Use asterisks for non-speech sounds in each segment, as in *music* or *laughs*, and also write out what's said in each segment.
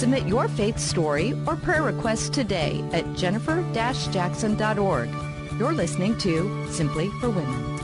Submit your faith story or prayer request today at jennifer-jackson.org. You're listening to Simply for Women.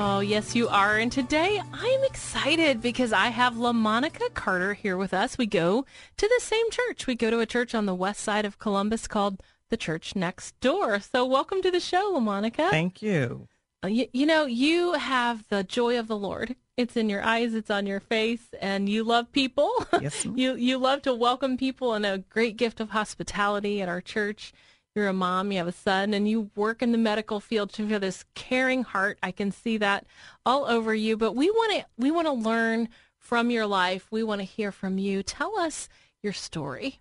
Oh, yes, you are. And today I'm excited because I have LaMonica Carter here with us. We go to the same church. We go to a church on the west side of Columbus called the Church Next Door. So welcome to the show, LaMonica. Thank you. Uh, You, you know, you have the joy of the Lord. It's in your eyes, it's on your face, and you love people. *laughs* Yes, you you love to welcome people and a great gift of hospitality at our church. You're a mom, you have a son, and you work in the medical field. to have this caring heart. I can see that all over you. But we want to we want to learn from your life. We want to hear from you. Tell us your story.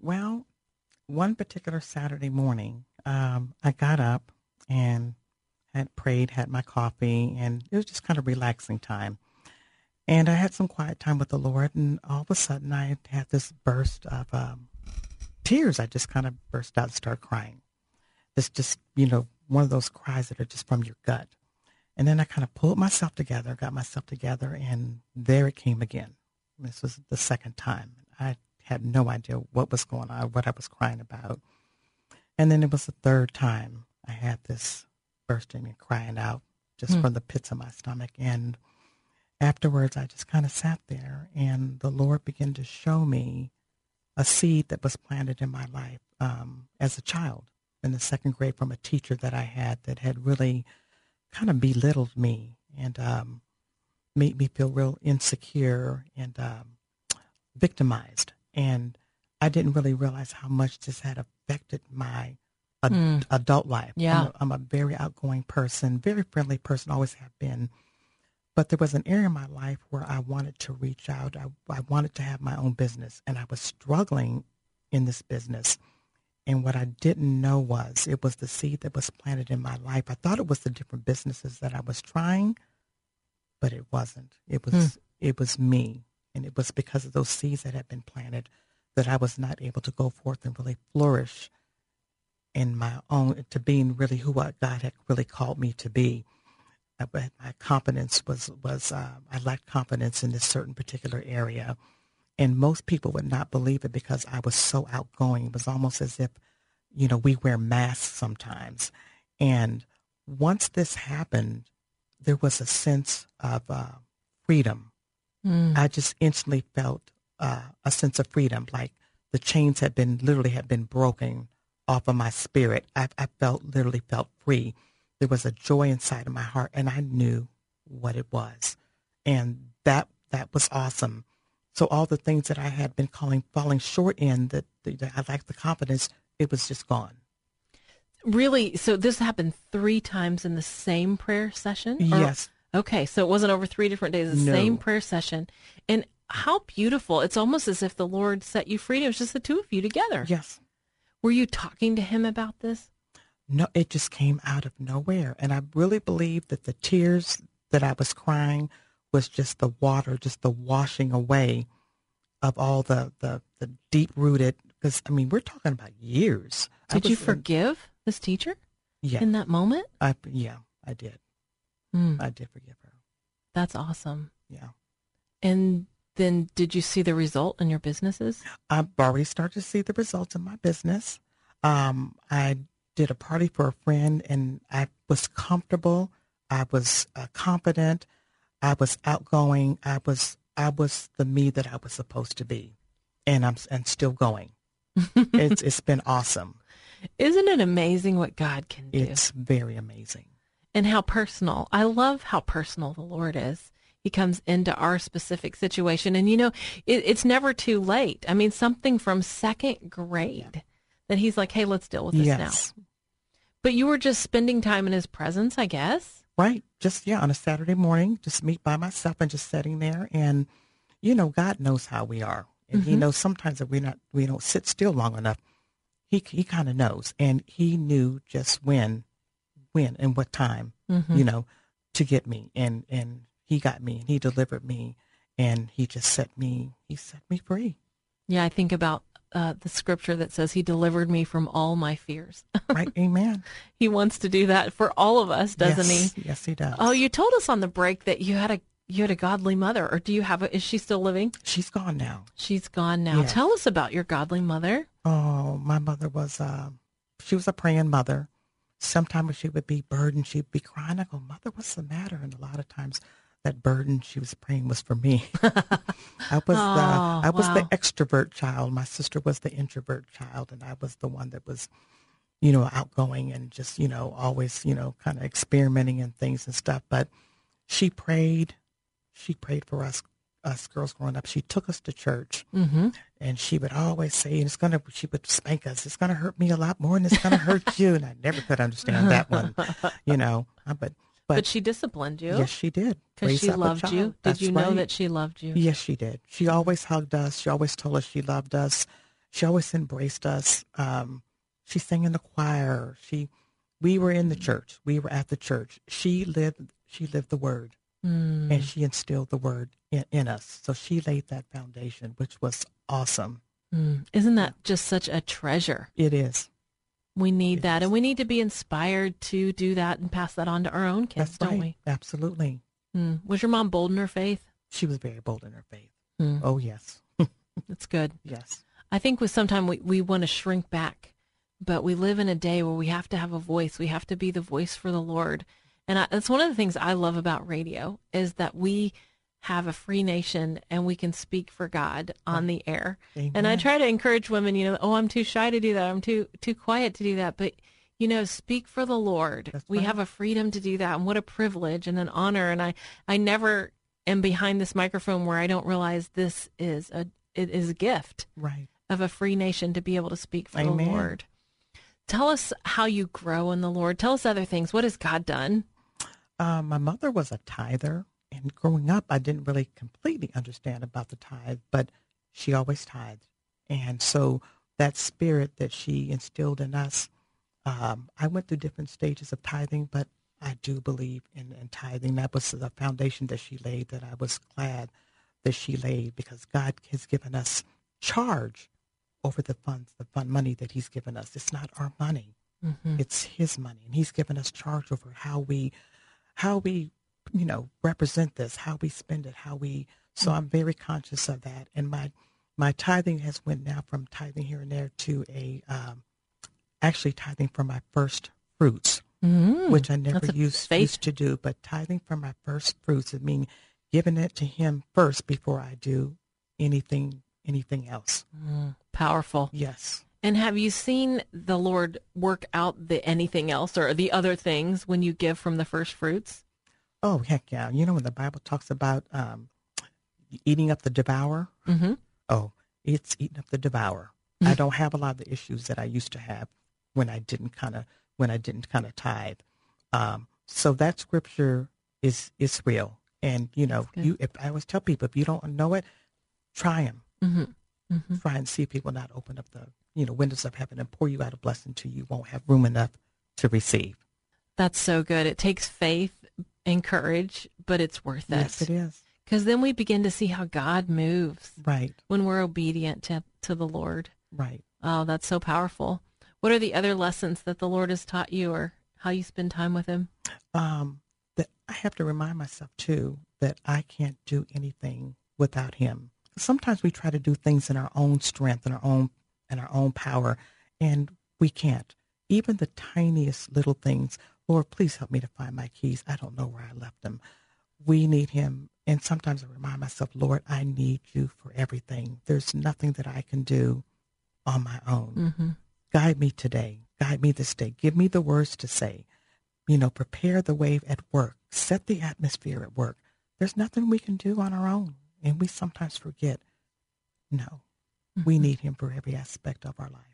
Well, one particular Saturday morning, um, I got up and had prayed, had my coffee, and it was just kind of relaxing time. And I had some quiet time with the Lord, and all of a sudden I had this burst of um, tears. I just kind of burst out and started crying. It's just, you know, one of those cries that are just from your gut. And then I kind of pulled myself together, got myself together, and there it came again. This was the second time. I had no idea what was going on, what I was crying about. And then it was the third time I had this bursting and crying out just Hmm. from the pits of my stomach. And afterwards, I just kind of sat there, and the Lord began to show me a seed that was planted in my life um, as a child in the second grade from a teacher that I had that had really kind of belittled me and um, made me feel real insecure and um, victimized. And I didn't really realize how much this had affected my ad- Hmm. adult life. Yeah. I'm a, I'm a very outgoing person, very friendly person, always have been. But there was an area in my life where I wanted to reach out. I, I wanted to have my own business, and I was struggling in this business. And what I didn't know was it was the seed that was planted in my life. I thought it was the different businesses that I was trying, but it wasn't. It was it was me, and it was because of those seeds that had been planted that I was not able to go forth and really flourish in my own to being really who God had really called me to be. Uh, But my confidence was was uh, I lacked confidence in this certain particular area, and most people would not believe it because I was so outgoing. It was almost as if, you know, we wear masks sometimes. And once this happened, there was a sense of uh, freedom. Mm. I just instantly felt uh, a sense of freedom, like the chains had been literally had been broken off of my spirit. I, I felt literally felt free. There was a joy inside of my heart, and I knew what it was, and that that was awesome. So all the things that I had been calling falling short in, that, that I lacked the confidence, it was just gone. Really? So this happened three times in the same prayer session? Or- Yes. Okay, so it wasn't over three different days, the No. same prayer session. And how beautiful. It's almost as if the Lord set you free. It was just the two of you together. Yes. Were you talking to him about this? No, it just came out of nowhere. And I really believe that the tears that I was crying was just the water, just the washing away of all the, the, the deep rooted, because I mean, we're talking about years. Did you was in- forgive this teacher Yeah. in that moment? I, yeah, I did. Mm, I did forgive her. that's awesome. Yeah. And then did you see the result in your businesses? I've already started to see the results in my business. Um, I did a party for a friend and I was comfortable. I was uh, confident. I was outgoing. I was I was the me that I was supposed to be, and I'm and still going. *laughs* it's it's been awesome. Isn't it amazing what God can do? It's very amazing. and how personal. I love how personal the Lord is. He comes into our specific situation. And you know, it, it's never too late. I mean, something from second grade that he's like, hey, let's deal with this yes, now. But you were just spending time in his presence, I guess. right. Just yeah, on a Saturday morning, just me by myself and just sitting there and. you know, God knows how we are, and He mm-hmm. knows sometimes that we're not, we don't sit still long enough. He He kind of knows, and He knew just when, when and what time, mm-hmm. you know, to get me, and and He got me, and He delivered me, and He just set me, He set me free. Yeah, I think about uh, the scripture that says, He delivered me from all my fears. *laughs* Right? Amen. he wants to do that for all of us, doesn't yes, he? Yes, He does. Oh, you told us on the break that you had a you had a godly mother, or do you have a? Is she still living? She's gone now. She's gone now. Yes. Tell us about your godly mother. Oh, my mother was, uh, she was a praying mother. Sometimes she would be burdened. She'd be crying. I go, Mother, what's the matter? And a lot of times that burden she was praying was for me. *laughs* I was Oh, the I was wow. the extrovert child. My sister was the introvert child, and I was the one that was, you know, outgoing and just, you know, always, you know, kind of experimenting and things and stuff. But she prayed. She prayed for us us girls growing up. She took us to church Mm-hmm. and she would always say, it's gonna, she would spank us. It's gonna hurt me a lot more and it's gonna hurt you. And I never could understand that one, *laughs* you know. Uh, But, But, but, she disciplined you yes, she did. because she loved you. Did That's you know right. that she loved you? Yes, she did. She always hugged us. She always told us she loved us. She always embraced us. Um, she sang in the choir. She, we were in the church. We were at the church. She lived. She lived the word, Mm. and she instilled the word in, in us. So she laid that foundation, which was awesome. Mm. Isn't that just such a treasure? It is. We need It that, and we need to be inspired to do that and pass that on to our own kids, That's don't right. Absolutely. Mm. Was your mom bold in her faith? She was very bold in her faith. Mm. Oh yes, *laughs* That's good. yes. I think with sometimes we, we want to shrink back, but we live in a day where we have to have a voice. We have to be the voice for the Lord. And I, that's one of the things I love about radio is that we have a free nation and we can speak for God on the air. And I try to encourage women, you know, oh, I'm too shy to do that. I'm too too quiet to do that. But you know, speak for the Lord. That's we right. have a freedom to do that, and what a privilege and an honor. And I, I never am behind this microphone where I don't realize this is a it is a gift Right. of a free nation to be able to speak for Amen. the Lord. Tell us how you grow in the Lord. Tell us other things. What has God done? Uh, my mother was a tither, and growing up, I didn't really completely understand about the tithe, but she always tithed, and so that spirit that she instilled in us. Um, I went through different stages of tithing, but I do believe in, in tithing. That was the foundation that she laid. That I was glad that she laid because God has given us charge over the funds, the fund money that He's given us. It's not our money; it's His money, and He's given us charge over how we, how we, you know, represent this, how we spend it, how we. So I'm very conscious of that, and my my tithing has went now from tithing here and there to a um, actually tithing from my first fruits, which I never Mm, used used to do. But tithing from my first fruits, it means giving it to Him first before I do anything anything else. Powerful. Yes. And have you seen the Lord work out the anything else or the other things when you give from the first fruits? Oh heck yeah! You know when the Bible talks about um, eating up the devourer. Mm-hmm. Oh, it's eating up the devourer. I don't have a lot of the issues that I used to have when I didn't kind of when I didn't kind of tithe. Um, so that scripture is is real, and you know, you if I always tell people if you don't know it, try them. Mm-hmm. Mm-hmm. Try and see if will not open up the you know windows of heaven and pour you out a blessing till you won't have room enough to receive. That's so good. It takes faith and courage, but it's worth it. Yes, it is. Because then we begin to see how God moves Right, when we're obedient to, to the Lord. right. Oh, that's so powerful. What are the other lessons that the Lord has taught you or how you spend time with Him? um, that I have to remind myself too that I can't do anything without Him. Sometimes we try to do things in our own strength and our own and our own power, and we can't. Even the tiniest little things. Lord, please help me to find my keys. I don't know where I left them. We need Him, and sometimes I remind myself, Lord, I need You for everything. There's nothing that I can do on my own. Mm-hmm. Guide me today. Guide me this day. Give me the words to say. You know, prepare the way at work. Set the atmosphere at work. There's nothing we can do on our own. And we sometimes forget, no, we need him for every aspect of our lives.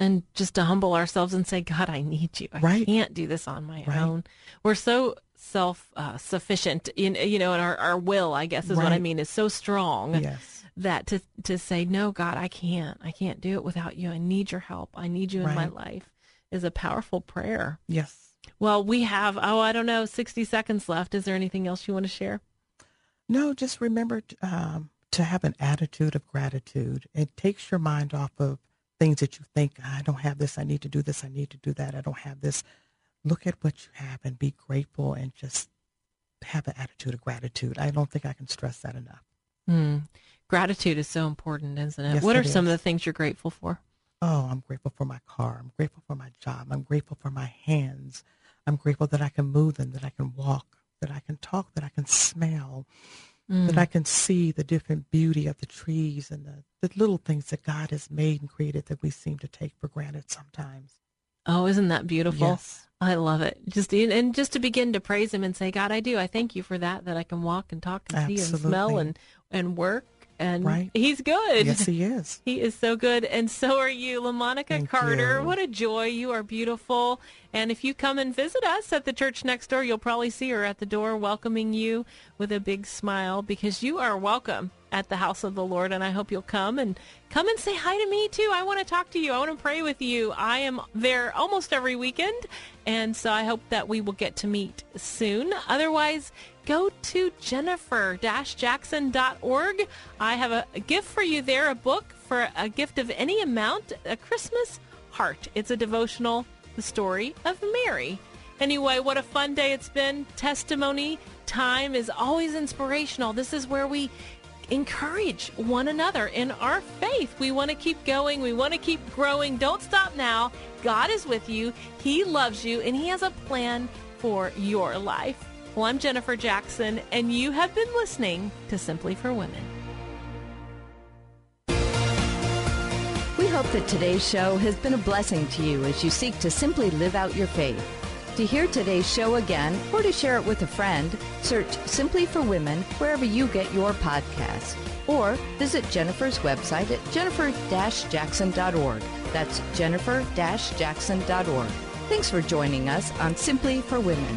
And just to humble ourselves and say, God, I need you. I Right. can't do this on my Right. own. We're so self uh, sufficient in you know, and our, our will, I guess, is what I mean, is so strong Yes. that to to say, no, God, I can't. I can't do it without you. I need your help. I need you in my life. Is a powerful prayer. Yes. Well, we have oh, I don't know, sixty seconds left. Is there anything else you want to share? No, just remember um, to have an attitude of gratitude. It takes your mind off of things that you think, I don't have this, I need to do this, I need to do that, I don't have this. Look at what you have and be grateful and just have an attitude of gratitude. I don't think I can stress that enough. Hmm. Gratitude is so important, isn't it? Yes, what are it some of the things you're grateful for? Oh, I'm grateful for my car. I'm grateful for my job. I'm grateful for my hands. I'm grateful that I can move them, that I can walk, that I can talk, that I can smell, that mm. I can see the different beauty of the trees and the, the little things that God has made and created that we seem to take for granted sometimes. Oh, isn't that beautiful? Yes. I love it. Just and just to begin to praise Him and say, God, I do. I thank you for that. That I can walk and talk and see and smell and and work. And Right. He's good. Yes, He is. *laughs* He is so good, and so are you, LaMonica Thank Carter. you. What a joy! You are beautiful, and if you come and visit us at the church next door, you'll probably see her at the door welcoming you with a big smile because you are welcome at the house of the Lord. And I hope you'll come and come and say hi to me too. I want to talk to you. I want to pray with you. I am there almost every weekend, and so I hope that we will get to meet soon. Otherwise, go to jennifer-jackson.org. I have a, gift for you there, a book for a gift of any amount, a Christmas heart. It's a devotional, the story of Mary. Anyway, what a fun day it's been. Testimony time is always inspirational. This is where we encourage one another in our faith. We want to keep going. We want to keep growing. Don't stop now. God is with you. He loves you and he has a plan for your life. Well, I'm Jennifer Jackson and you have been listening to Simply for Women. We hope that today's show has been a blessing to you as you seek to simply live out your faith. To hear today's show again or to share it with a friend, search Simply for Women wherever you get your podcasts. Or visit Jennifer's website at jennifer-jackson.org. That's jennifer-jackson.org. Thanks for joining us on Simply for Women.